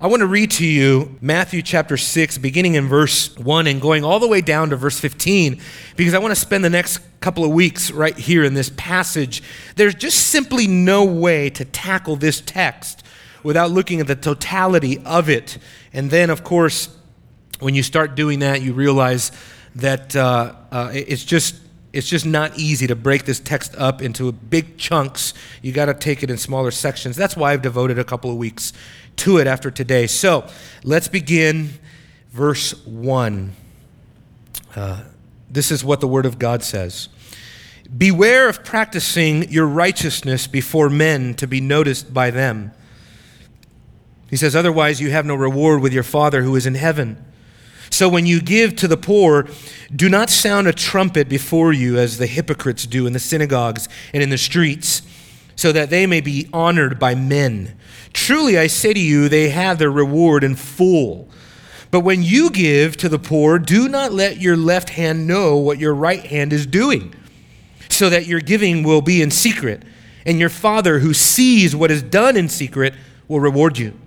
I want to read to you Matthew chapter 6, beginning in verse 1 and going all the way down to verse 15, because I want to spend the next couple of weeks right here in this passage. There's just simply no way to tackle this text without looking at the totality of it. And then, of course, when you start doing that, you realize that uh, uh, it's just it's just not easy to break this text up into big chunks. You got to take it in smaller sections. That's why I've devoted a couple of weeks to it after today. So let's begin verse 1. Uh, this is what the Word of God says Beware of practicing your righteousness before men to be noticed by them. He says, Otherwise, you have no reward with your Father who is in heaven. So when you give to the poor, do not sound a trumpet before you as the hypocrites do in the synagogues and in the streets, so that they may be honored by men. Truly I say to you, they have their reward in full. But when you give to the poor, do not let your left hand know what your right hand is doing, so that your giving will be in secret, and your Father who sees what is done in secret will reward you.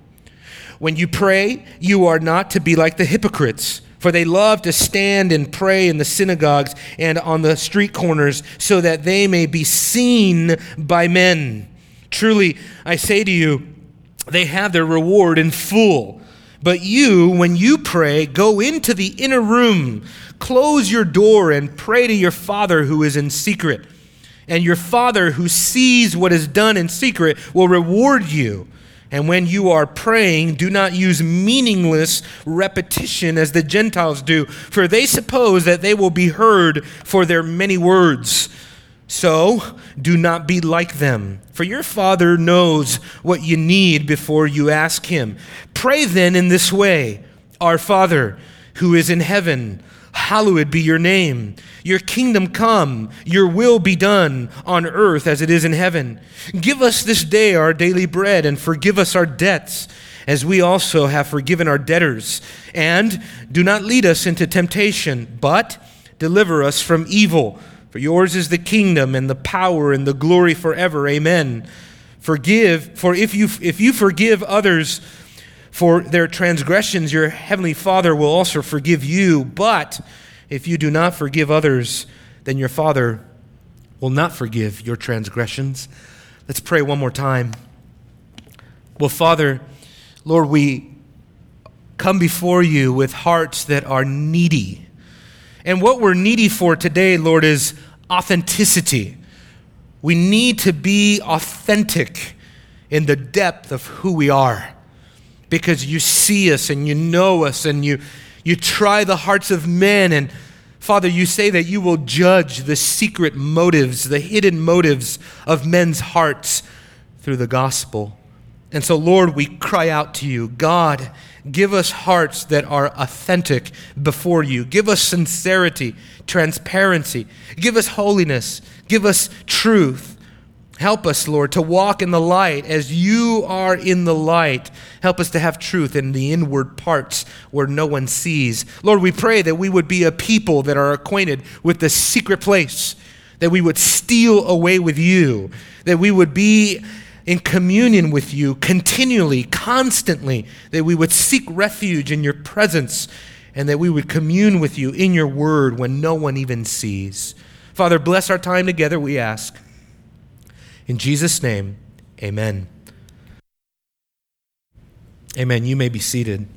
When you pray, you are not to be like the hypocrites, for they love to stand and pray in the synagogues and on the street corners so that they may be seen by men. Truly, I say to you, they have their reward in full. But you, when you pray, go into the inner room, close your door, and pray to your Father who is in secret. And your Father who sees what is done in secret will reward you. And when you are praying, do not use meaningless repetition as the Gentiles do, for they suppose that they will be heard for their many words. So do not be like them, for your Father knows what you need before you ask Him. Pray then in this way Our Father, who is in heaven, hallowed be your name. Your kingdom come, your will be done on earth as it is in heaven. Give us this day our daily bread and forgive us our debts as we also have forgiven our debtors. And do not lead us into temptation, but deliver us from evil. For yours is the kingdom and the power and the glory forever. Amen. Forgive, for if you, if you forgive others, for their transgressions, your heavenly Father will also forgive you. But if you do not forgive others, then your Father will not forgive your transgressions. Let's pray one more time. Well, Father, Lord, we come before you with hearts that are needy. And what we're needy for today, Lord, is authenticity. We need to be authentic in the depth of who we are because you see us and you know us and you you try the hearts of men. And Father, you say that you will judge the secret motives, the hidden motives of men's hearts through the gospel. And so, Lord, we cry out to you God, give us hearts that are authentic before you. Give us sincerity, transparency. Give us holiness. Give us truth. Help us, Lord, to walk in the light as you are in the light. Help us to have truth in the inward parts where no one sees. Lord, we pray that we would be a people that are acquainted with the secret place, that we would steal away with you, that we would be in communion with you continually, constantly, that we would seek refuge in your presence, and that we would commune with you in your word when no one even sees. Father, bless our time together, we ask. In Jesus' name, amen. Amen. You may be seated.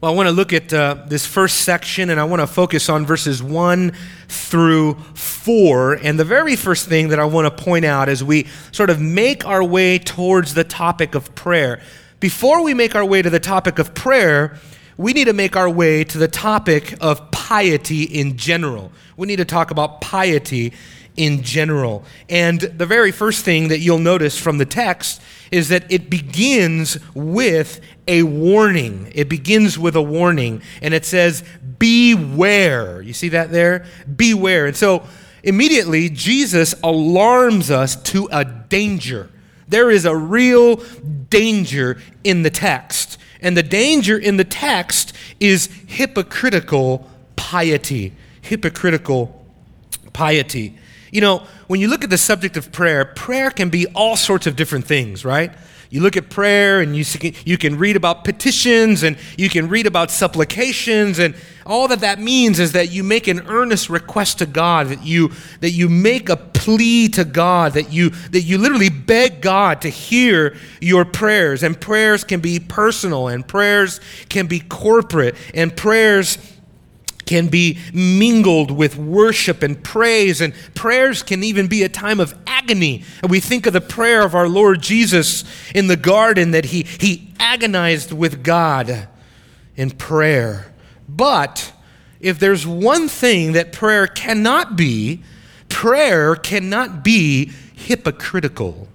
Well, I want to look at uh, this first section and I want to focus on verses 1 through 4. And the very first thing that I want to point out as we sort of make our way towards the topic of prayer, before we make our way to the topic of prayer, we need to make our way to the topic of piety in general. We need to talk about piety in general. And the very first thing that you'll notice from the text is that it begins with a warning. It begins with a warning, and it says, Beware. You see that there? Beware. And so immediately, Jesus alarms us to a danger. There is a real danger in the text. And the danger in the text is hypocritical piety. Hypocritical piety. You know, when you look at the subject of prayer, prayer can be all sorts of different things, right? You look at prayer and you, you can read about petitions and you can read about supplications and all that that means is that you make an earnest request to God, that you, that you make a plea to God, that you, that you literally beg God to hear your prayers. And prayers can be personal and prayers can be corporate and prayers can be mingled with worship and praise, and prayers can even be a time of agony. And we think of the prayer of our Lord Jesus in the garden that he, he agonized with God in prayer. But if there's one thing that prayer cannot be, prayer cannot be hypocritical.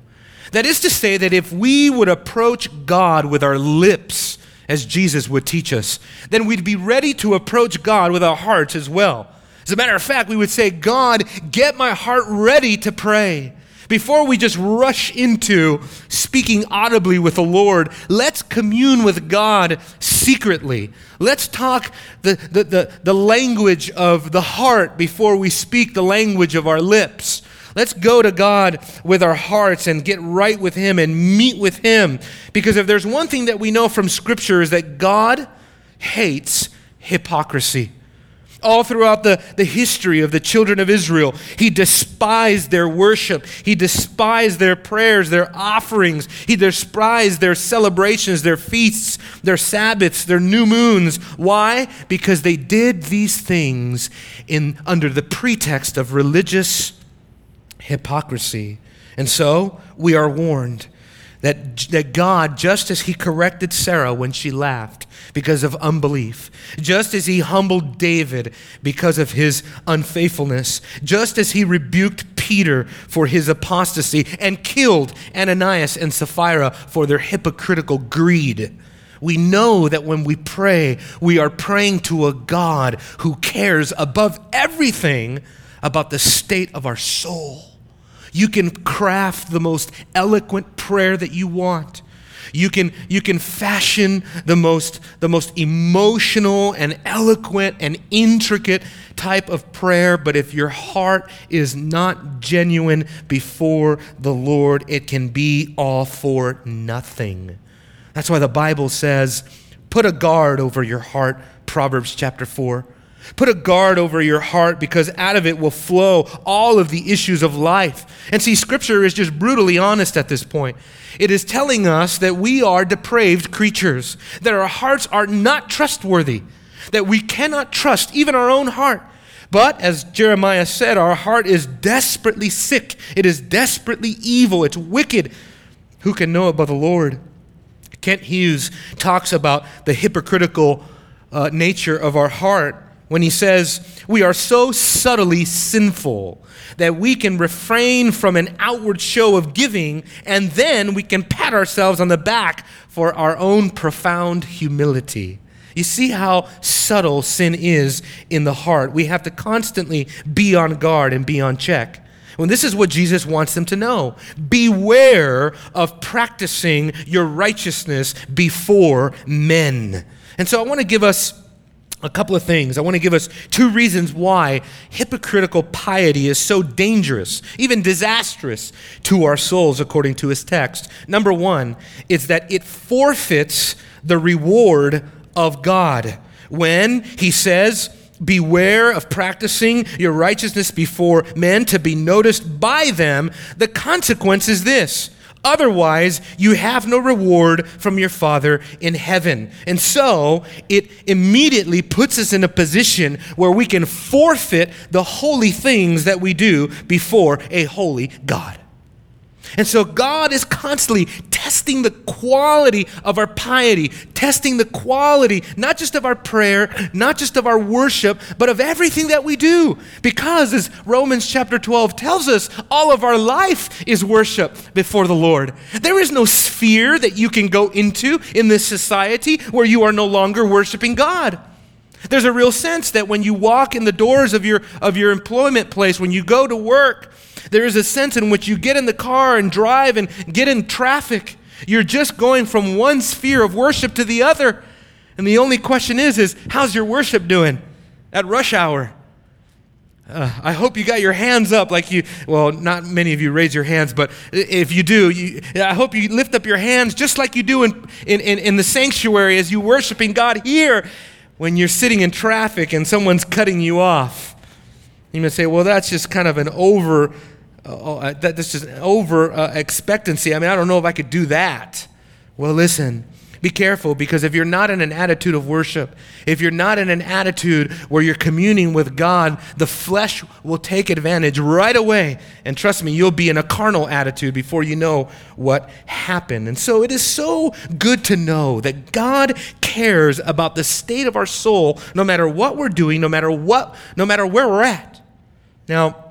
That is to say, that if we would approach God with our lips, as Jesus would teach us, then we'd be ready to approach God with our hearts as well. As a matter of fact, we would say, God, get my heart ready to pray. Before we just rush into speaking audibly with the Lord, let's commune with God secretly. Let's talk the, the, the, the language of the heart before we speak the language of our lips. Let's go to God with our hearts and get right with Him and meet with Him. Because if there's one thing that we know from Scripture is that God hates hypocrisy. All throughout the, the history of the children of Israel, he despised their worship. He despised their prayers, their offerings. He despised their celebrations, their feasts, their Sabbaths, their new moons. Why? Because they did these things in, under the pretext of religious hypocrisy. And so we are warned that, that God, just as He corrected Sarah when she laughed because of unbelief, just as He humbled David because of his unfaithfulness, just as He rebuked Peter for his apostasy and killed Ananias and Sapphira for their hypocritical greed. We know that when we pray, we are praying to a God who cares above everything about the state of our soul. You can craft the most eloquent prayer that you want. You can, you can fashion the most, the most emotional and eloquent and intricate type of prayer, but if your heart is not genuine before the Lord, it can be all for nothing. That's why the Bible says, put a guard over your heart, Proverbs chapter 4. Put a guard over your heart because out of it will flow all of the issues of life. And see, Scripture is just brutally honest at this point. It is telling us that we are depraved creatures, that our hearts are not trustworthy, that we cannot trust even our own heart. But as Jeremiah said, our heart is desperately sick, it is desperately evil, it's wicked. Who can know it but the Lord? Kent Hughes talks about the hypocritical uh, nature of our heart when he says, We are so subtly sinful that we can refrain from an outward show of giving, and then we can pat ourselves on the back for our own profound humility. You see how subtle sin is in the heart. We have to constantly be on guard and be on check. Well, this is what Jesus wants them to know. Beware of practicing your righteousness before men. And so I want to give us a couple of things. I want to give us two reasons why hypocritical piety is so dangerous, even disastrous to our souls, according to his text. Number one is that it forfeits the reward of God. When he says, Beware of practicing your righteousness before men to be noticed by them, the consequence is this Otherwise, you have no reward from your Father in heaven. And so, it immediately puts us in a position where we can forfeit the holy things that we do before a holy God. And so God is constantly testing the quality of our piety, testing the quality not just of our prayer, not just of our worship, but of everything that we do. Because as Romans chapter 12 tells us, all of our life is worship before the Lord. There is no sphere that you can go into in this society where you are no longer worshiping God. There's a real sense that when you walk in the doors of your, of your employment place, when you go to work, there is a sense in which you get in the car and drive and get in traffic. You're just going from one sphere of worship to the other. And the only question is, is how's your worship doing at rush hour? Uh, I hope you got your hands up like you, well, not many of you raise your hands, but if you do, you, I hope you lift up your hands just like you do in, in, in the sanctuary as you worshiping God here when you're sitting in traffic and someone's cutting you off. You may say, well, that's just kind of an over, uh, uh that's just an over uh, expectancy. I mean, I don't know if I could do that. Well, listen, be careful because if you're not in an attitude of worship, if you're not in an attitude where you're communing with God, the flesh will take advantage right away. And trust me, you'll be in a carnal attitude before you know what happened. And so it is so good to know that God cares about the state of our soul no matter what we're doing, no matter what, no matter where we're at. Now,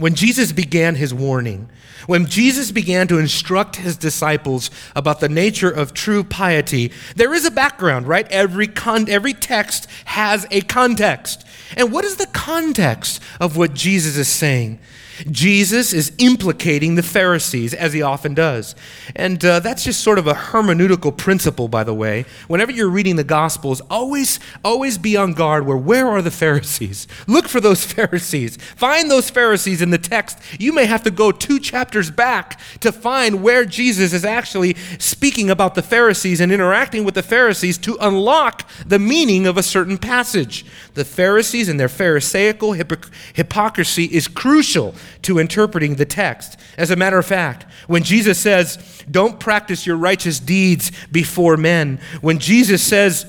when Jesus began his warning, when Jesus began to instruct his disciples about the nature of true piety, there is a background, right? Every, con- every text has a context. And what is the context of what Jesus is saying? Jesus is implicating the Pharisees, as he often does. And uh, that's just sort of a hermeneutical principle, by the way. Whenever you're reading the Gospels, always, always be on guard where, where are the Pharisees? Look for those Pharisees. Find those Pharisees in the text. You may have to go two chapters back to find where Jesus is actually speaking about the Pharisees and interacting with the Pharisees to unlock the meaning of a certain passage. The Pharisees and their Pharisaical hypocrisy is crucial to interpreting the text. As a matter of fact, when Jesus says, Don't practice your righteous deeds before men, when Jesus says,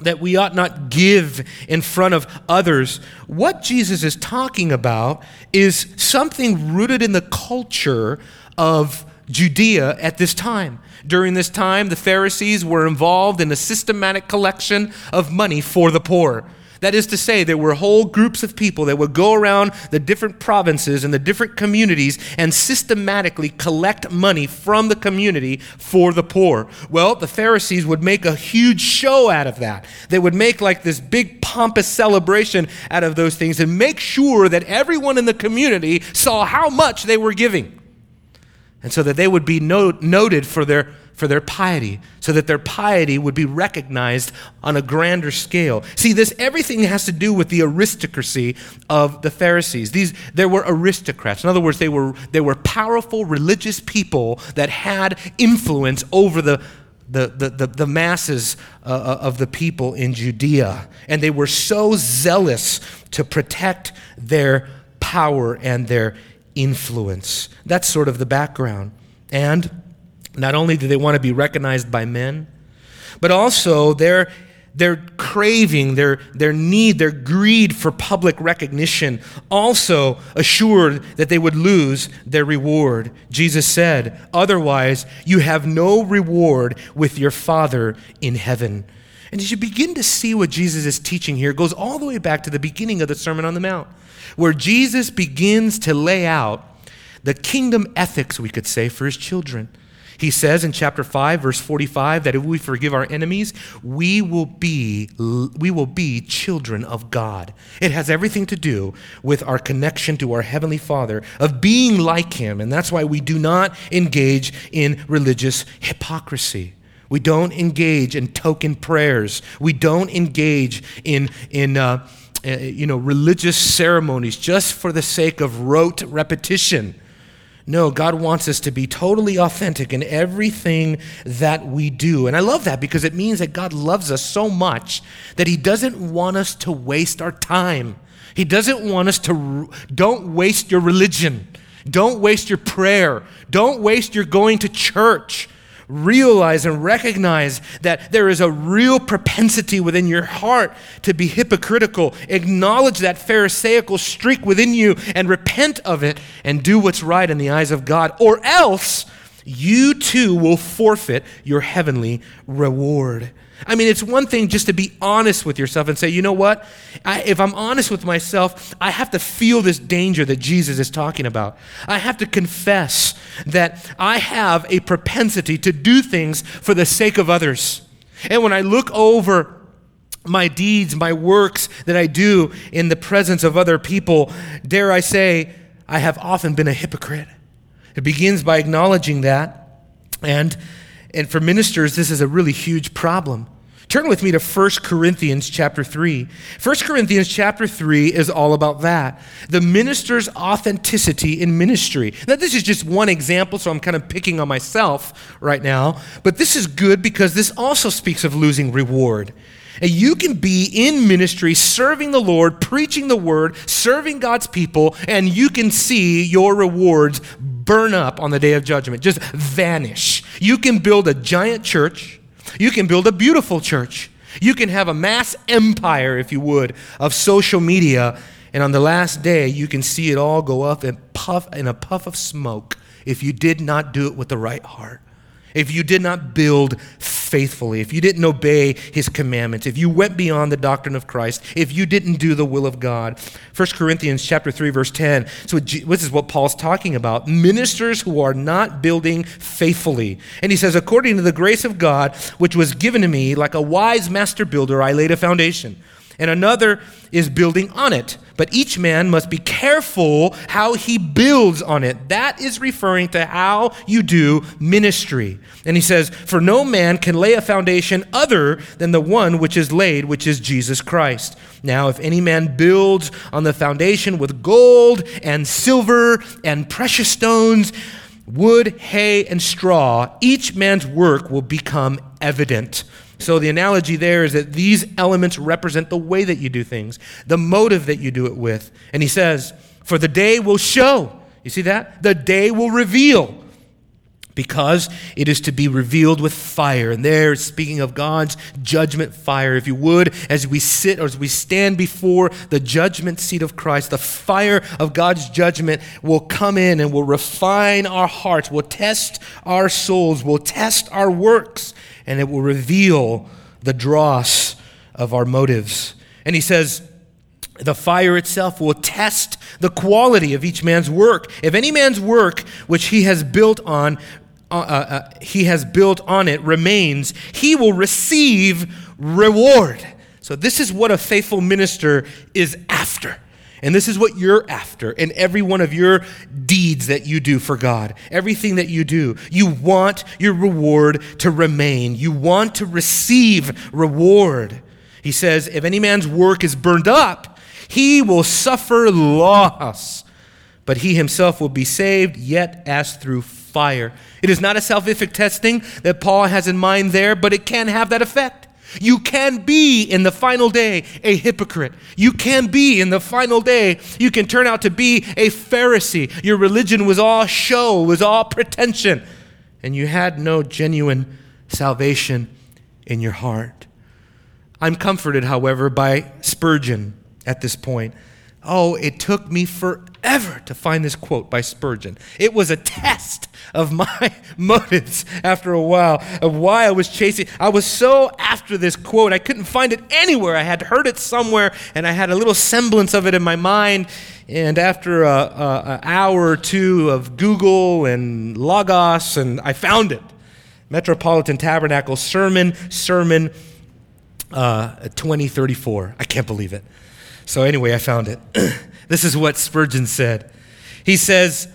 that we ought not give in front of others. What Jesus is talking about is something rooted in the culture of Judea at this time. During this time, the Pharisees were involved in a systematic collection of money for the poor. That is to say, there were whole groups of people that would go around the different provinces and the different communities and systematically collect money from the community for the poor. Well, the Pharisees would make a huge show out of that. They would make like this big pompous celebration out of those things and make sure that everyone in the community saw how much they were giving. And so that they would be noted for their for their piety, so that their piety would be recognized on a grander scale. See, this everything has to do with the aristocracy of the Pharisees. These there were aristocrats. In other words, they were they were powerful religious people that had influence over the the, the, the, the masses uh, uh of the people in Judea. And they were so zealous to protect their power and their influence. That's sort of the background. And not only do they want to be recognized by men, but also their, their craving, their, their need, their greed for public recognition also assured that they would lose their reward. Jesus said, Otherwise, you have no reward with your Father in heaven. And as you begin to see what Jesus is teaching here, it goes all the way back to the beginning of the Sermon on the Mount, where Jesus begins to lay out the kingdom ethics, we could say, for his children. He says in chapter 5 verse 45 that if we forgive our enemies, we will be we will be children of God. It has everything to do with our connection to our heavenly Father of being like him, and that's why we do not engage in religious hypocrisy. We don't engage in token prayers. We don't engage in in uh, uh you know religious ceremonies just for the sake of rote repetition. No, God wants us to be totally authentic in everything that we do. And I love that because it means that God loves us so much that He doesn't want us to waste our time. He doesn't want us to, don't waste your religion. Don't waste your prayer. Don't waste your going to church realize and recognize that there is a real propensity within your heart to be hypocritical. Acknowledge that Pharisaical streak within you and repent of it and do what's right in the eyes of God, or else you too will forfeit your heavenly reward. I mean, it's one thing just to be honest with yourself and say, you know what? I, if I'm honest with myself, I have to feel this danger that Jesus is talking about. I have to confess that I have a propensity to do things for the sake of others. And when I look over my deeds, my works that I do in the presence of other people, dare I say, I have often been a hypocrite. It begins by acknowledging that. And, and for ministers, this is a really huge problem Turn with me to 1 Corinthians chapter 3. 1 Corinthians chapter 3 is all about that. The minister's authenticity in ministry. Now, this is just one example, so I'm kind of picking on myself right now. But this is good because this also speaks of losing reward. And you can be in ministry, serving the Lord, preaching the word, serving God's people, and you can see your rewards burn up on the day of judgment, just vanish. You can build a giant church you can build a beautiful church. You can have a mass empire, if you would, of social media. And on the last day, you can see it all go up and puff, in a puff of smoke if you did not do it with the right heart if you did not build faithfully, if you didn't obey his commandments, if you went beyond the doctrine of Christ, if you didn't do the will of God. 1 Corinthians chapter 3 verse 10. So this is what Paul's talking about. Ministers who are not building faithfully. And he says, "According to the grace of God which was given to me, like a wise master builder, I laid a foundation." And another is building on it. But each man must be careful how he builds on it. That is referring to how you do ministry. And he says, For no man can lay a foundation other than the one which is laid, which is Jesus Christ. Now, if any man builds on the foundation with gold and silver and precious stones, wood, hay, and straw, each man's work will become evident so the analogy there is that these elements represent the way that you do things, the motive that you do it with. And he says, For the day will show. You see that? The day will reveal because it is to be revealed with fire. And there, speaking of God's judgment fire, if you would, as we sit or as we stand before the judgment seat of Christ, the fire of God's judgment will come in and will refine our hearts, will test our souls, will test our works, and it will reveal the dross of our motives. And he says, the fire itself will test the quality of each man's work. If any man's work which he has built on, uh, uh, uh, he has built on it remains, he will receive reward. So this is what a faithful minister is after. And this is what you're after in every one of your deeds that you do for God. Everything that you do. You want your reward to remain, you want to receive reward. He says, If any man's work is burned up, he will suffer loss, but he himself will be saved, yet as through fire. It is not a salvific testing that Paul has in mind there, but it can have that effect. You can be in the final day a hypocrite. You can be in the final day, you can turn out to be a Pharisee. Your religion was all show, was all pretension, and you had no genuine salvation in your heart. I'm comforted, however, by Spurgeon at this point. Oh, it took me forever to find this quote by Spurgeon. It was a test of my motives after a while, of why I was chasing. I was so after this quote, I couldn't find it anywhere. I had heard it somewhere, and I had a little semblance of it in my mind. And after an hour or two of Google and Logos, and I found it Metropolitan Tabernacle Sermon, Sermon uh, 2034. I can't believe it. So, anyway, I found it. this is what Spurgeon said. He says,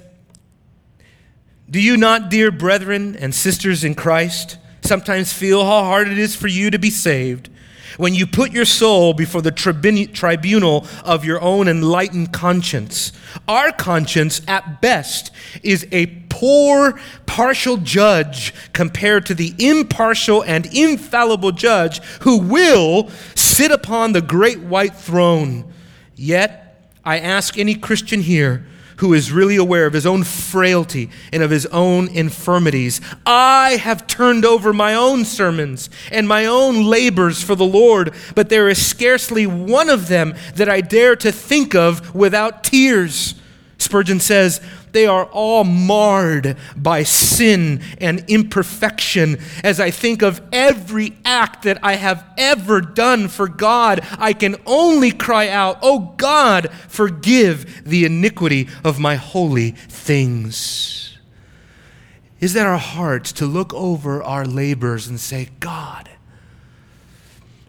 Do you not, dear brethren and sisters in Christ, sometimes feel how hard it is for you to be saved? when you put your soul before the tribunal of your own enlightened conscience. Our conscience, at best, is a poor, partial judge compared to the impartial and infallible judge who will sit upon the great white throne. Yet, I ask any Christian here who is really aware of his own frailty and of his own infirmities. I have turned over my own sermons and my own labors for the Lord, but there is scarcely one of them that I dare to think of without tears. Spurgeon says, they are all marred by sin and imperfection. As I think of every act that I have ever done for God, I can only cry out, Oh God, forgive the iniquity of my holy things. Is that our hearts to look over our labors and say, God,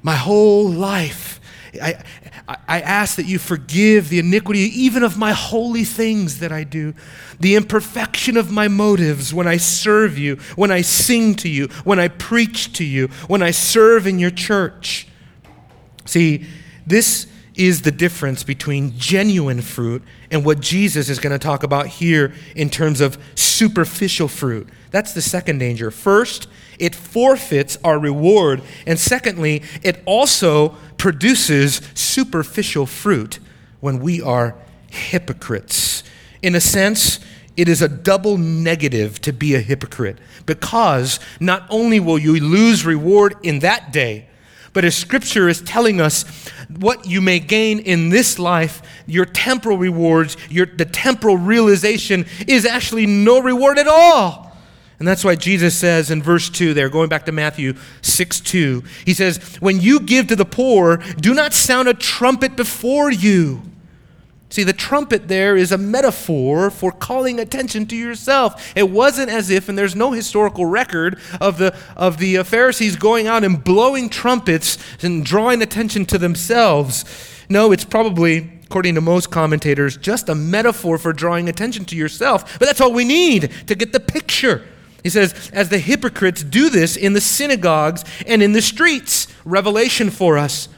my whole life, I, I, ask that you forgive the iniquity even of my holy things that I do, the imperfection of my motives when I serve you, when I sing to you, when I preach to you, when I serve in your church. See, this is the difference between genuine fruit and what Jesus is going to talk about here in terms of superficial fruit. That's the second danger. First, it forfeits our reward. And secondly, it also produces superficial fruit when we are hypocrites. In a sense, it is a double negative to be a hypocrite because not only will you lose reward in that day, but as scripture is telling us what you may gain in this life, your temporal rewards, your, the temporal realization is actually no reward at all. And that's why Jesus says in verse 2 there, going back to Matthew 6 2, he says, When you give to the poor, do not sound a trumpet before you. See, the trumpet there is a metaphor for calling attention to yourself. It wasn't as if, and there's no historical record of the, of the uh, Pharisees going out and blowing trumpets and drawing attention to themselves. No, it's probably according to most commentators, just a metaphor for drawing attention to yourself. But that's all we need to get the picture. He says, as the hypocrites do this in the synagogues and in the streets, revelation for us.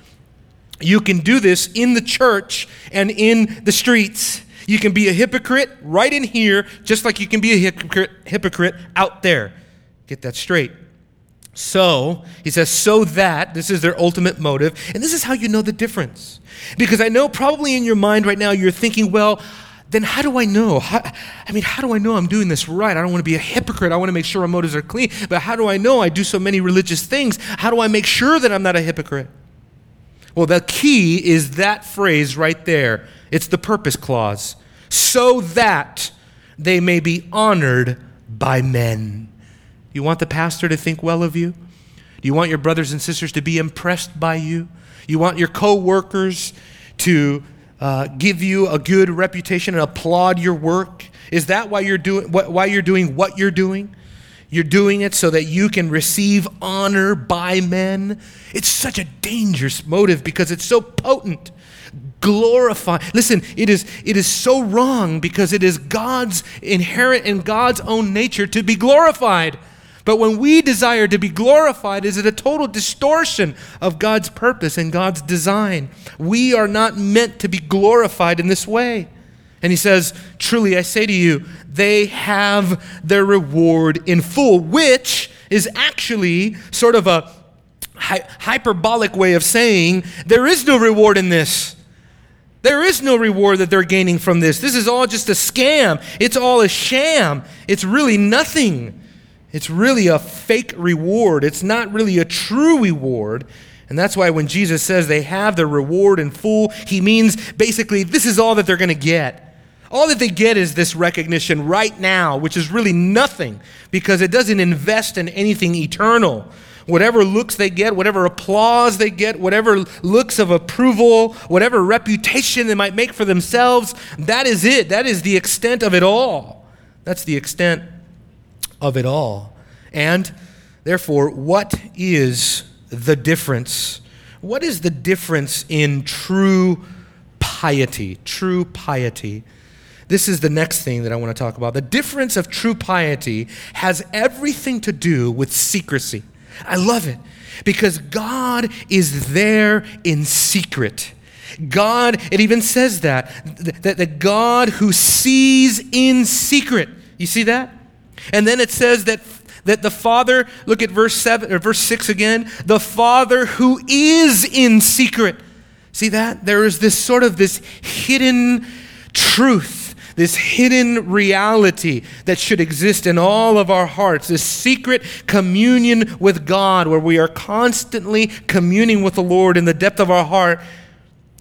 You can do this in the church and in the streets. You can be a hypocrite right in here, just like you can be a hypocrite, hypocrite out there. Get that straight. So, he says, so that, this is their ultimate motive, and this is how you know the difference. Because I know probably in your mind right now you're thinking, well, then how do I know? How, I mean, how do I know I'm doing this right? I don't want to be a hypocrite. I want to make sure my motives are clean. But how do I know I do so many religious things? How do I make sure that I'm not a hypocrite? Well, the key is that phrase right there. It's the purpose clause. So that they may be honored by men. You want the pastor to think well of you? Do you want your brothers and sisters to be impressed by you? You want your co workers to uh, give you a good reputation and applaud your work? Is that why you're doing why you're doing what you're doing? You're doing it so that you can receive honor by men. It's such a dangerous motive because it's so potent. Glorify. Listen, it is it is so wrong because it is God's inherent in God's own nature to be glorified. But when we desire to be glorified, is it a total distortion of God's purpose and God's design? We are not meant to be glorified in this way. And he says, Truly I say to you, they have their reward in full, which is actually sort of a hyperbolic way of saying there is no reward in this. There is no reward that they're gaining from this. This is all just a scam. It's all a sham. It's really nothing. It's really a fake reward. It's not really a true reward. And that's why when Jesus says they have their reward in full, he means basically this is all that they're going to get. All that they get is this recognition right now, which is really nothing because it doesn't invest in anything eternal. Whatever looks they get, whatever applause they get, whatever looks of approval, whatever reputation they might make for themselves, that is it. That is the extent of it all. That's the extent of it all. And therefore, what is the difference? What is the difference in true piety? True piety. This is the next thing that I want to talk about. The difference of true piety has everything to do with secrecy. I love it because God is there in secret. God, it even says that, that the God who sees in secret. You see that? And then it says that, that the Father, look at verse 7 or verse 6 again, the Father who is in secret. See that? There is this sort of this hidden truth, this hidden reality that should exist in all of our hearts, this secret communion with God where we are constantly communing with the Lord in the depth of our heart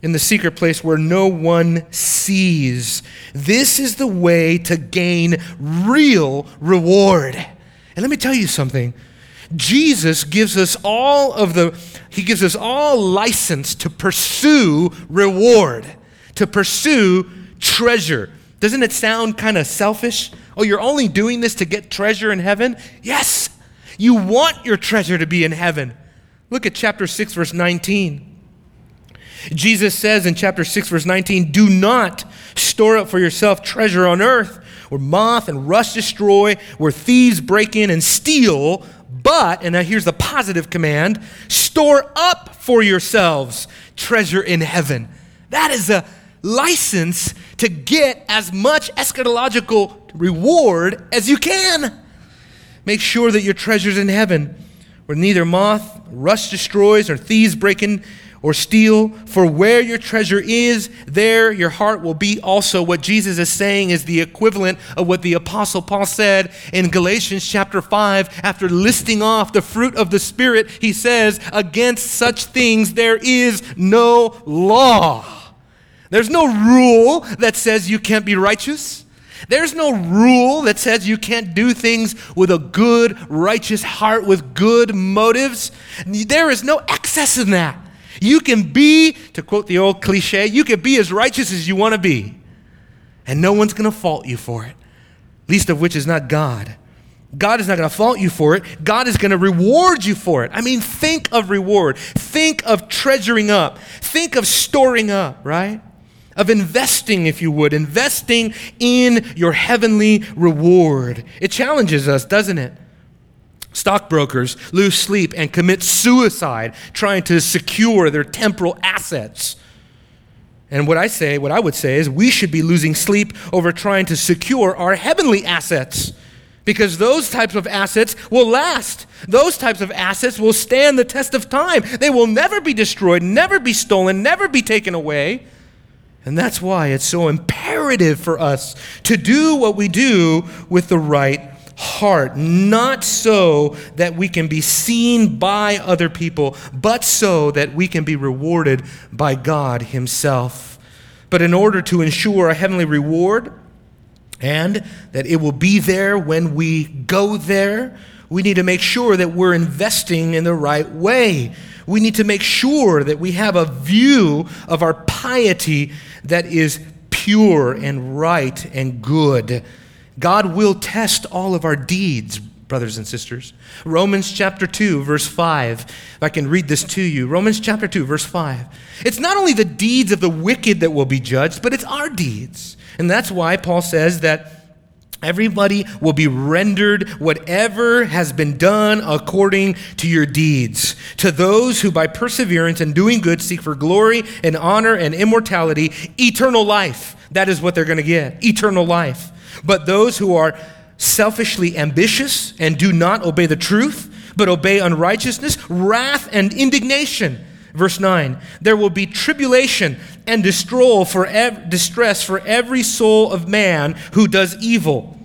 in the secret place where no one sees. This is the way to gain real reward. And let me tell you something. Jesus gives us all of the, he gives us all license to pursue reward, to pursue treasure. Doesn't it sound kind of selfish? Oh, you're only doing this to get treasure in heaven? Yes, you want your treasure to be in heaven. Look at chapter 6, verse 19. Jesus says in chapter 6, verse 19, Do not store up for yourself treasure on earth where moth and rust destroy, where thieves break in and steal. But, and now here's the positive command store up for yourselves treasure in heaven. That is a license to get as much eschatological reward as you can. Make sure that your treasure's in heaven, where neither moth, rust destroys, or thieves break in or steal. For where your treasure is, there your heart will be also. What Jesus is saying is the equivalent of what the Apostle Paul said in Galatians chapter 5. After listing off the fruit of the Spirit, he says, Against such things there is no law. There's no rule that says you can't be righteous. There's no rule that says you can't do things with a good, righteous heart, with good motives. There is no excess in that. You can be, to quote the old cliche, you can be as righteous as you want to be. And no one's going to fault you for it, least of which is not God. God is not going to fault you for it. God is going to reward you for it. I mean, think of reward. Think of treasuring up. Think of storing up, right? Of investing, if you would, investing in your heavenly reward. It challenges us, doesn't it? Stockbrokers lose sleep and commit suicide trying to secure their temporal assets. And what I say, what I would say is we should be losing sleep over trying to secure our heavenly assets because those types of assets will last. Those types of assets will stand the test of time. They will never be destroyed, never be stolen, never be taken away. And that's why it's so imperative for us to do what we do with the right heart, not so that we can be seen by other people, but so that we can be rewarded by God Himself. But in order to ensure a heavenly reward and that it will be there when we go there, we need to make sure that we're investing in the right way. We need to make sure that we have a view of our piety that is pure and right and good. God will test all of our deeds, brothers and sisters. Romans chapter 2, verse 5. If I can read this to you. Romans chapter 2, verse 5. It's not only the deeds of the wicked that will be judged, but it's our deeds. And that's why Paul says that Everybody will be rendered whatever has been done according to your deeds. To those who by perseverance and doing good seek for glory and honor and immortality, eternal life. That is what they're going to get eternal life. But those who are selfishly ambitious and do not obey the truth, but obey unrighteousness, wrath, and indignation. Verse 9 There will be tribulation and for ev- distress for every soul of man who does evil,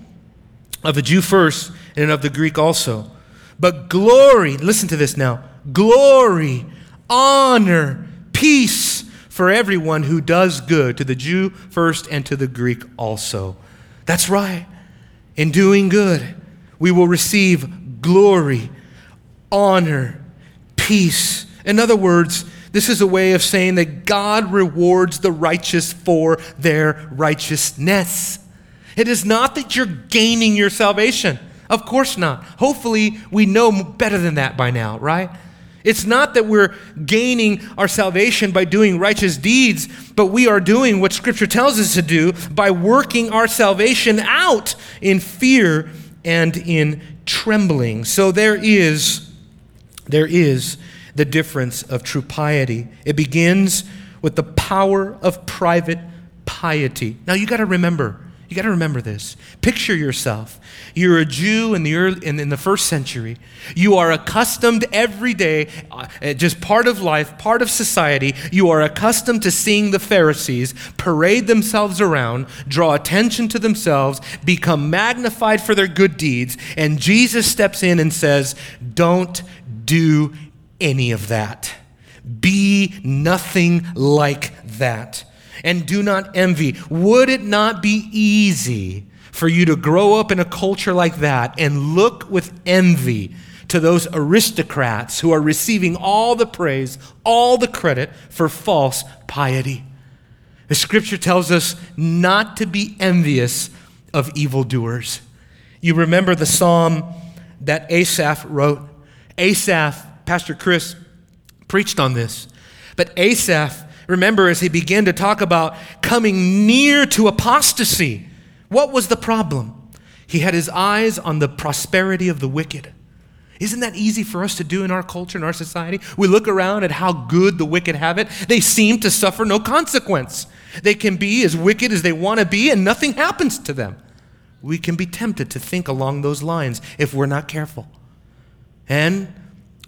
of the Jew first, and of the Greek also. But glory, listen to this now glory, honor, peace for everyone who does good, to the Jew first and to the Greek also. That's right. In doing good, we will receive glory, honor, peace. In other words, this is a way of saying that God rewards the righteous for their righteousness. It is not that you're gaining your salvation. Of course not. Hopefully, we know better than that by now, right? It's not that we're gaining our salvation by doing righteous deeds, but we are doing what Scripture tells us to do by working our salvation out in fear and in trembling. So there is, there is the difference of true piety. It begins with the power of private piety. Now you got to remember, you got to remember this. Picture yourself. You're a Jew in the, early, in, in, the first century. You are accustomed every day, uh, just part of life, part of society. You are accustomed to seeing the Pharisees parade themselves around, draw attention to themselves, become magnified for their good deeds. And Jesus steps in and says, Don't do any of that. Be nothing like that and do not envy. Would it not be easy for you to grow up in a culture like that and look with envy to those aristocrats who are receiving all the praise, all the credit for false piety? The scripture tells us not to be envious of evildoers. You remember the psalm that Asaph wrote. Asaph, Pastor Chris preached on this. But Asaph Remember, as he began to talk about coming near to apostasy, what was the problem? He had his eyes on the prosperity of the wicked. Isn't that easy for us to do in our culture, in our society? We look around at how good the wicked have it. They seem to suffer no consequence. They can be as wicked as they want to be, and nothing happens to them. We can be tempted to think along those lines if we're not careful. And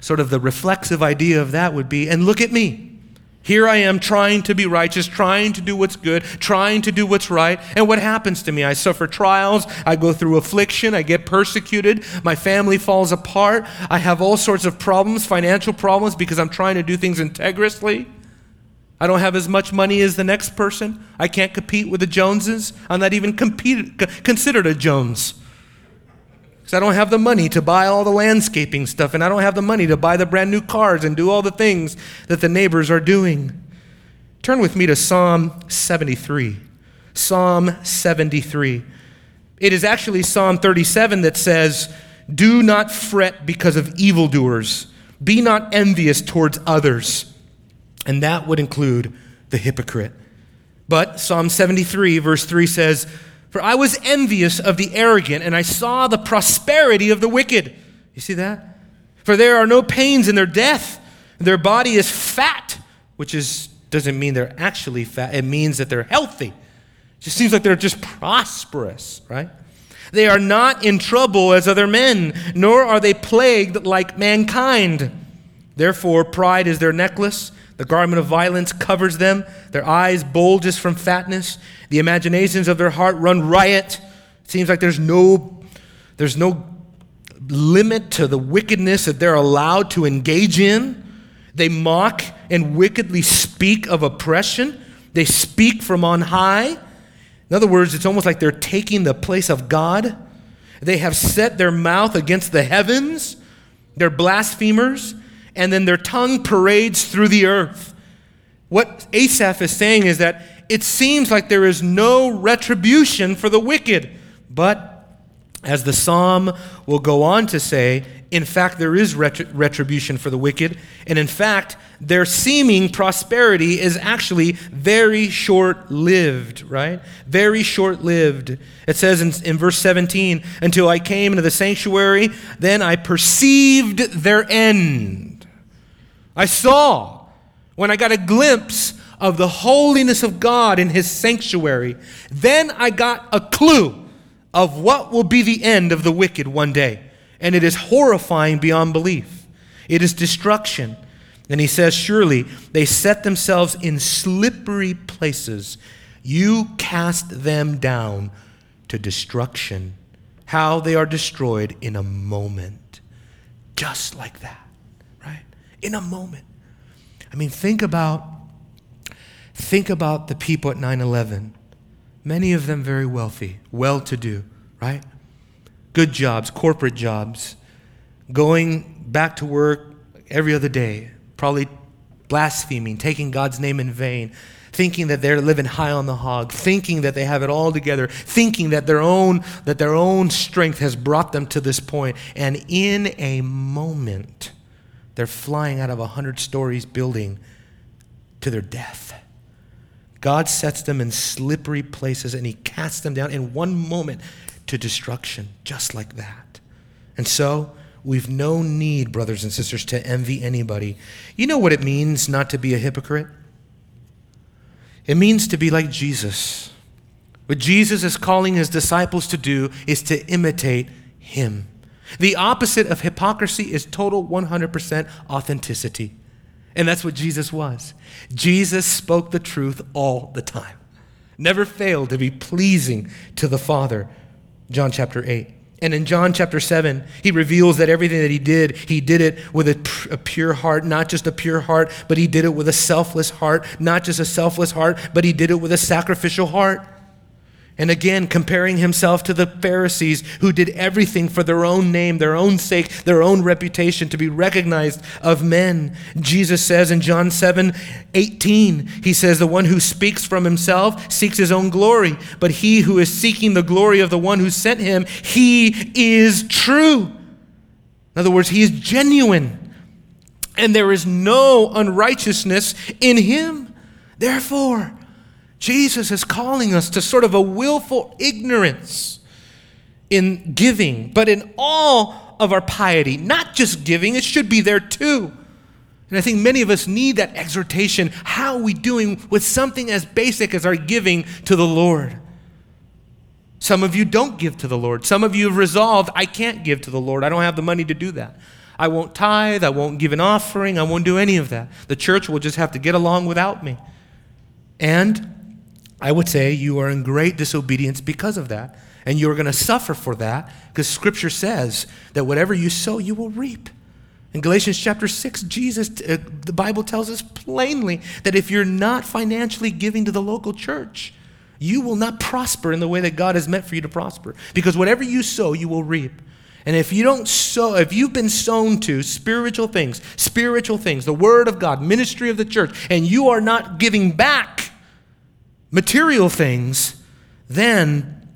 sort of the reflexive idea of that would be, and look at me. Here I am trying to be righteous, trying to do what's good, trying to do what's right. And what happens to me? I suffer trials, I go through affliction, I get persecuted, my family falls apart, I have all sorts of problems, financial problems, because I'm trying to do things integrously. I don't have as much money as the next person. I can't compete with the Joneses. I'm not even considered a Jones because I don't have the money to buy all the landscaping stuff, and I don't have the money to buy the brand new cars and do all the things that the neighbors are doing. Turn with me to Psalm 73. Psalm 73. It is actually Psalm 37 that says, Do not fret because of evildoers, be not envious towards others. And that would include the hypocrite. But Psalm 73, verse 3 says, for I was envious of the arrogant, and I saw the prosperity of the wicked. You see that? For there are no pains in their death. Their body is fat, which is, doesn't mean they're actually fat, it means that they're healthy. It just seems like they're just prosperous, right? They are not in trouble as other men, nor are they plagued like mankind. Therefore, pride is their necklace the garment of violence covers them. Their eyes bulges from fatness. The imaginations of their heart run riot. It seems like there's no, there's no limit to the wickedness that they're allowed to engage in. They mock and wickedly speak of oppression. They speak from on high. In other words, it's almost like they're taking the place of God. They have set their mouth against the heavens. They're blasphemers and then their tongue parades through the earth. What Asaph is saying is that it seems like there is no retribution for the wicked. But as the psalm will go on to say, in fact, there is retribution for the wicked. And in fact, their seeming prosperity is actually very short lived, right? Very short lived. It says in, in verse 17, until I came into the sanctuary, then I perceived their end. I saw when I got a glimpse of the holiness of God in his sanctuary. Then I got a clue of what will be the end of the wicked one day. And it is horrifying beyond belief. It is destruction. And he says, Surely they set themselves in slippery places. You cast them down to destruction. How they are destroyed in a moment. Just like that in a moment. I mean, think about think about the people at 9/11. Many of them very wealthy, well-to-do, right? Good jobs, corporate jobs, going back to work every other day, probably blaspheming, taking God's name in vain, thinking that they're living high on the hog, thinking that they have it all together, thinking that their own that their own strength has brought them to this point, and in a moment they're flying out of a hundred stories building to their death. God sets them in slippery places and he casts them down in one moment to destruction, just like that. And so, we've no need, brothers and sisters, to envy anybody. You know what it means not to be a hypocrite? It means to be like Jesus. What Jesus is calling his disciples to do is to imitate him. The opposite of hypocrisy is total 100% authenticity. And that's what Jesus was. Jesus spoke the truth all the time, never failed to be pleasing to the Father. John chapter 8. And in John chapter 7, he reveals that everything that he did, he did it with a, a, pure heart, not just a pure heart, but he did it with a selfless heart, not just a selfless heart, but he did it with a sacrificial heart. And again, comparing himself to the Pharisees who did everything for their own name, their own sake, their own reputation to be recognized of men. Jesus says in John 7 18, he says, The one who speaks from himself seeks his own glory, but he who is seeking the glory of the one who sent him, he is true. In other words, he is genuine, and there is no unrighteousness in him. Therefore, Jesus is calling us to sort of a willful ignorance in giving, but in all of our piety, not just giving, it should be there too. And I think many of us need that exhortation. How are we doing with something as basic as our giving to the Lord? Some of you don't give to the Lord. Some of you have resolved, I can't give to the Lord. I don't have the money to do that. I won't tithe. I won't give an offering. I won't do any of that. The church will just have to get along without me. And I would say you are in great disobedience because of that. And you're going to suffer for that because Scripture says that whatever you sow, you will reap. In Galatians chapter 6, Jesus, uh, the Bible tells us plainly that if you're not financially giving to the local church, you will not prosper in the way that God has meant for you to prosper. Because whatever you sow, you will reap. And if you don't sow, if you've been sown to spiritual things, spiritual things, the Word of God, ministry of the church, and you are not giving back material things, then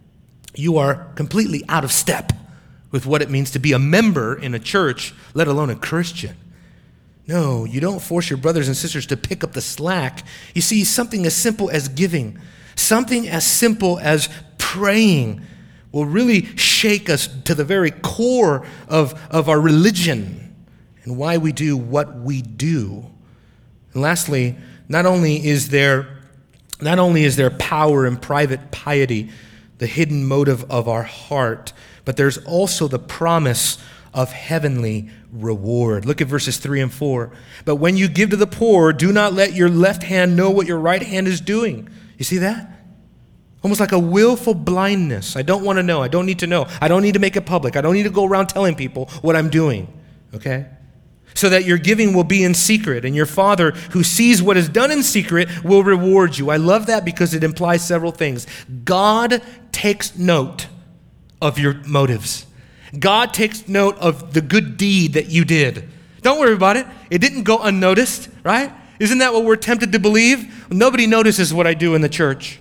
you are completely out of step with what it means to be a member in a church, let alone a Christian. No, you don't force your brothers and sisters to pick up the slack. You see, something as simple as giving, something as simple as praying will really shake us to the very core of, of our religion and why we do what we do. And lastly, not only is there not only is there power in private piety, the hidden motive of our heart, but there's also the promise of heavenly reward. Look at verses 3 and 4. But when you give to the poor, do not let your left hand know what your right hand is doing. You see that? Almost like a willful blindness. I don't want to know. I don't need to know. I don't need to make it public. I don't need to go around telling people what I'm doing. Okay? So that your giving will be in secret, and your Father who sees what is done in secret will reward you. I love that because it implies several things. God takes note of your motives, God takes note of the good deed that you did. Don't worry about it, it didn't go unnoticed, right? Isn't that what we're tempted to believe? Nobody notices what I do in the church.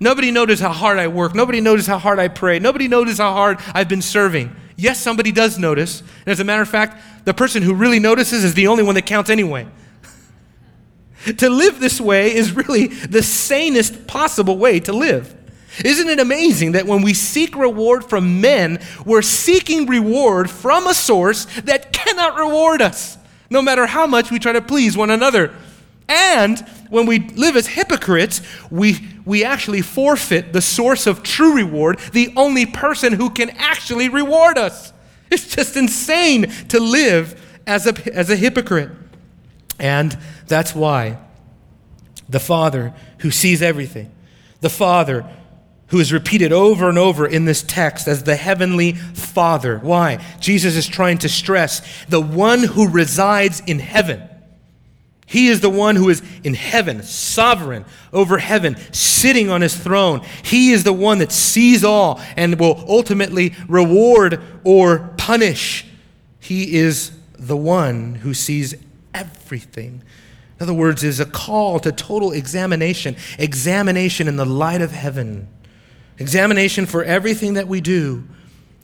Nobody notices how hard I work. Nobody notices how hard I pray. Nobody notices how hard I've been serving. Yes, somebody does notice. And as a matter of fact, the person who really notices is the only one that counts anyway. to live this way is really the sanest possible way to live. Isn't it amazing that when we seek reward from men, we're seeking reward from a source that cannot reward us, no matter how much we try to please one another? And when we live as hypocrites, we, we actually forfeit the source of true reward, the only person who can actually reward us. It's just insane to live as a, as a hypocrite. And that's why the Father who sees everything, the Father who is repeated over and over in this text as the heavenly Father. Why? Jesus is trying to stress the one who resides in heaven he is the one who is in heaven, sovereign over heaven, sitting on his throne. He is the one that sees all and will ultimately reward or punish. He is the one who sees everything. In other words, is a call to total examination, examination in the light of heaven, examination for everything that we do,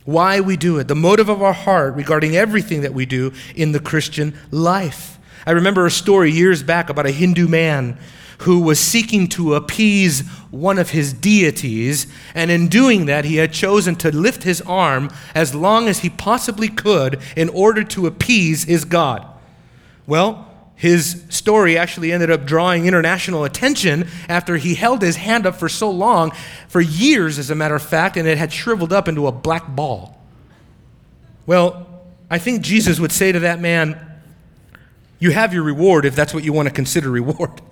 why we do it, the motive of our heart regarding everything that we do in the Christian life. I remember a story years back about a Hindu man who was seeking to appease one of his deities, and in doing that, he had chosen to lift his arm as long as he possibly could in order to appease his God. Well, his story actually ended up drawing international attention after he held his hand up for so long, for years, as a matter of fact, and it had shriveled up into a black ball. Well, I think Jesus would say to that man, you have your reward if that's what you want to consider reward.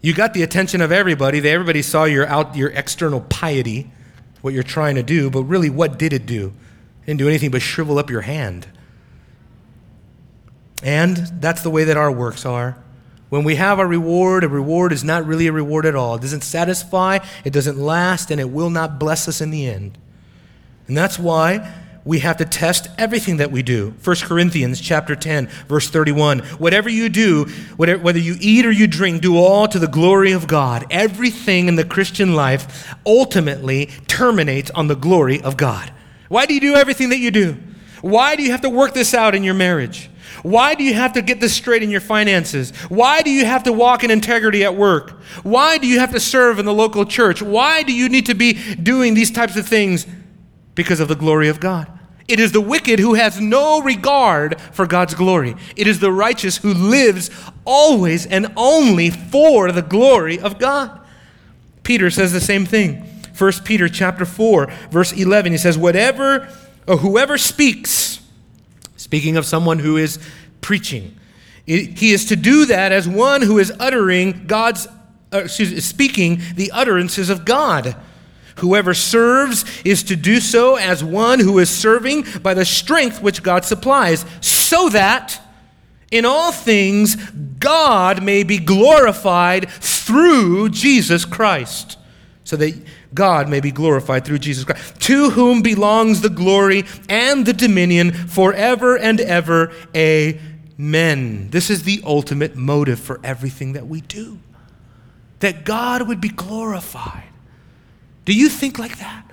You got the attention of everybody. Everybody saw your out your external piety, what you're trying to do, but really what did it do? It didn't do anything but shrivel up your hand. And that's the way that our works are. When we have a reward, a reward is not really a reward at all. It doesn't satisfy, it doesn't last, and it will not bless us in the end. And that's why we have to test everything that we do. 1 Corinthians chapter 10, verse 31. Whatever you do, whether you eat or you drink, do all to the glory of God. Everything in the Christian life ultimately terminates on the glory of God. Why do you do everything that you do? Why do you have to work this out in your marriage? Why do you have to get this straight in your finances? Why do you have to walk in integrity at work? Why do you have to serve in the local church? Why do you need to be doing these types of things? Because of the glory of God. It is the wicked who has no regard for God's glory. It is the righteous who lives always and only for the glory of God. Peter says the same thing. 1 Peter chapter 4, verse 11, he says, Whatever or whoever speaks, speaking of someone who is preaching, he is to do that as one who is uttering God's, uh, excuse speaking the utterances of God. Whoever serves is to do so as one who is serving by the strength which God supplies, so that in all things God may be glorified through Jesus Christ. So that God may be glorified through Jesus Christ, to whom belongs the glory and the dominion forever and ever. Amen. This is the ultimate motive for everything that we do. That God would be glorified. Do you think like that?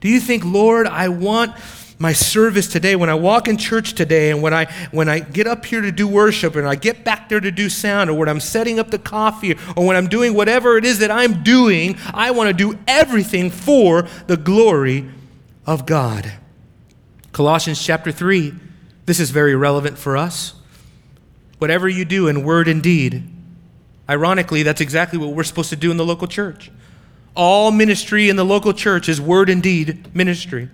Do you think, Lord, I want my service today, when I walk in church today, and when I when I get up here to do worship, and I get back there to do sound, or when I'm setting up the coffee, or when I'm doing whatever it is that I'm doing, I want to do everything for the glory of God. Colossians chapter 3, this is very relevant for us. Whatever you do in word and deed, ironically, that's exactly what we're supposed to do in the local church. All ministry in the local church is word and deed ministry.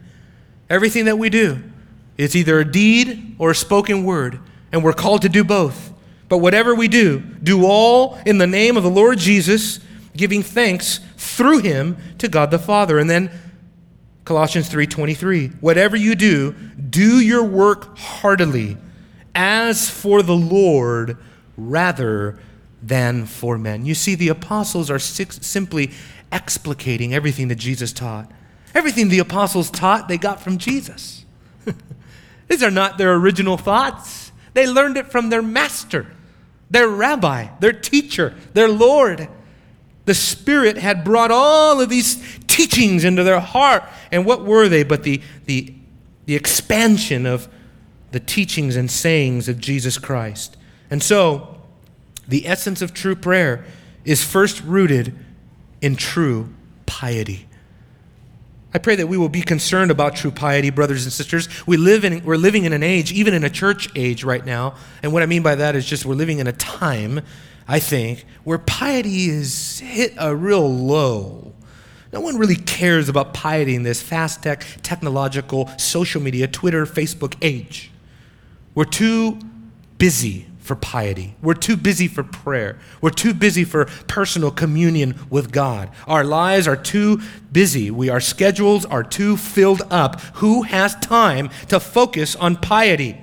Everything that we do, it's either a deed or a spoken word, and we're called to do both. But whatever we do, do all in the name of the Lord Jesus, giving thanks through him to God the Father. And then Colossians 3:23, whatever you do, do your work heartily, as for the Lord rather than for men. You see, the apostles are simply explicating everything that Jesus taught. Everything the apostles taught, they got from Jesus. These are not their original thoughts. They learned it from their master, their rabbi, their teacher, their Lord. The Spirit had brought all of these teachings into their heart. And what were they but the, the, the expansion of the teachings and sayings of Jesus Christ? And so, the essence of true prayer is first rooted in true piety. I pray that we will be concerned about true piety, brothers and sisters. We live in, we're living in an age, even in a church age right now, and what I mean by that is just we're living in a time, I think, where piety is hit a real low. No one really cares about piety in this fast tech, technological, social media, Twitter, Facebook age. We're too busy for piety. We're too busy for prayer. We're too busy for personal communion with God. Our lives are too busy. We, our schedules are too filled up. Who has time to focus on piety?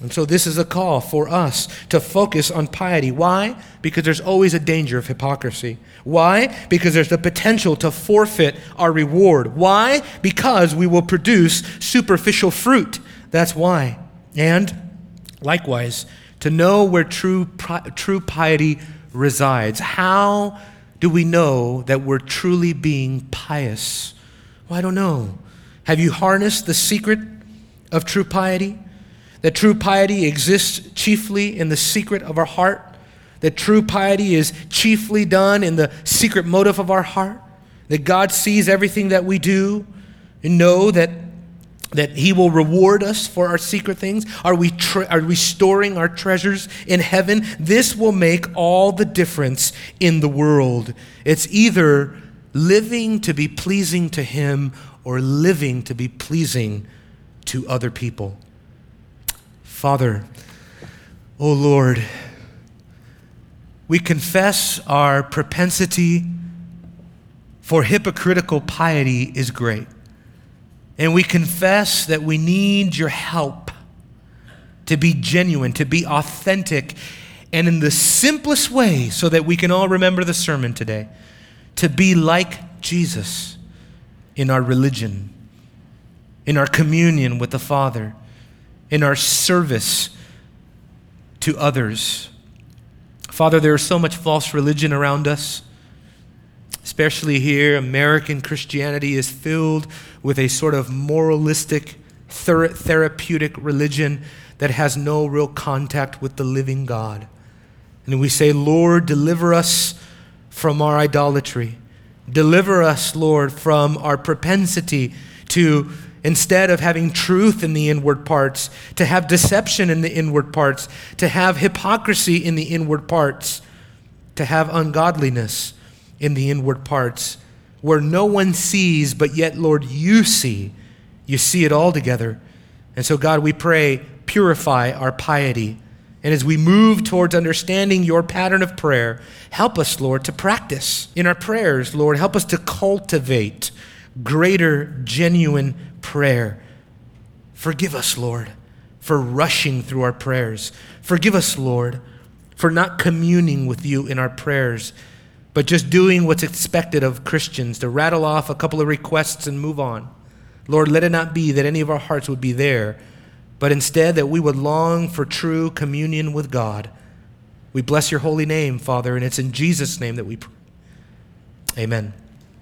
And so, this is a call for us to focus on piety. Why? Because there's always a danger of hypocrisy. Why? Because there's the potential to forfeit our reward. Why? Because we will produce superficial fruit. That's why. And likewise, to know where true, true piety resides. How do we know that we're truly being pious? Well, I don't know. Have you harnessed the secret of true piety? That true piety exists chiefly in the secret of our heart? That true piety is chiefly done in the secret motive of our heart? That God sees everything that we do and know that that he will reward us for our secret things? Are we, tre- are we storing our treasures in heaven? This will make all the difference in the world. It's either living to be pleasing to him or living to be pleasing to other people. Father, oh Lord, we confess our propensity for hypocritical piety is great. And we confess that we need your help to be genuine, to be authentic, and in the simplest way, so that we can all remember the sermon today, to be like Jesus in our religion, in our communion with the Father, in our service to others. Father, there is so much false religion around us especially here, American Christianity is filled with a sort of moralistic, therapeutic religion that has no real contact with the living God. And we say, Lord, deliver us from our idolatry. Deliver us, Lord, from our propensity to, instead of having truth in the inward parts, to have deception in the inward parts, to have hypocrisy in the inward parts, to have ungodliness in the inward parts, where no one sees, but yet, Lord, you see. You see it all together. And so, God, we pray, purify our piety. And as we move towards understanding your pattern of prayer, help us, Lord, to practice in our prayers, Lord. Help us to cultivate greater, genuine prayer. Forgive us, Lord, for rushing through our prayers. Forgive us, Lord, for not communing with you in our prayers, but just doing what's expected of Christians to rattle off a couple of requests and move on. Lord, let it not be that any of our hearts would be there, but instead that we would long for true communion with God. We bless your holy name, Father, and it's in Jesus' name that we pray. Amen.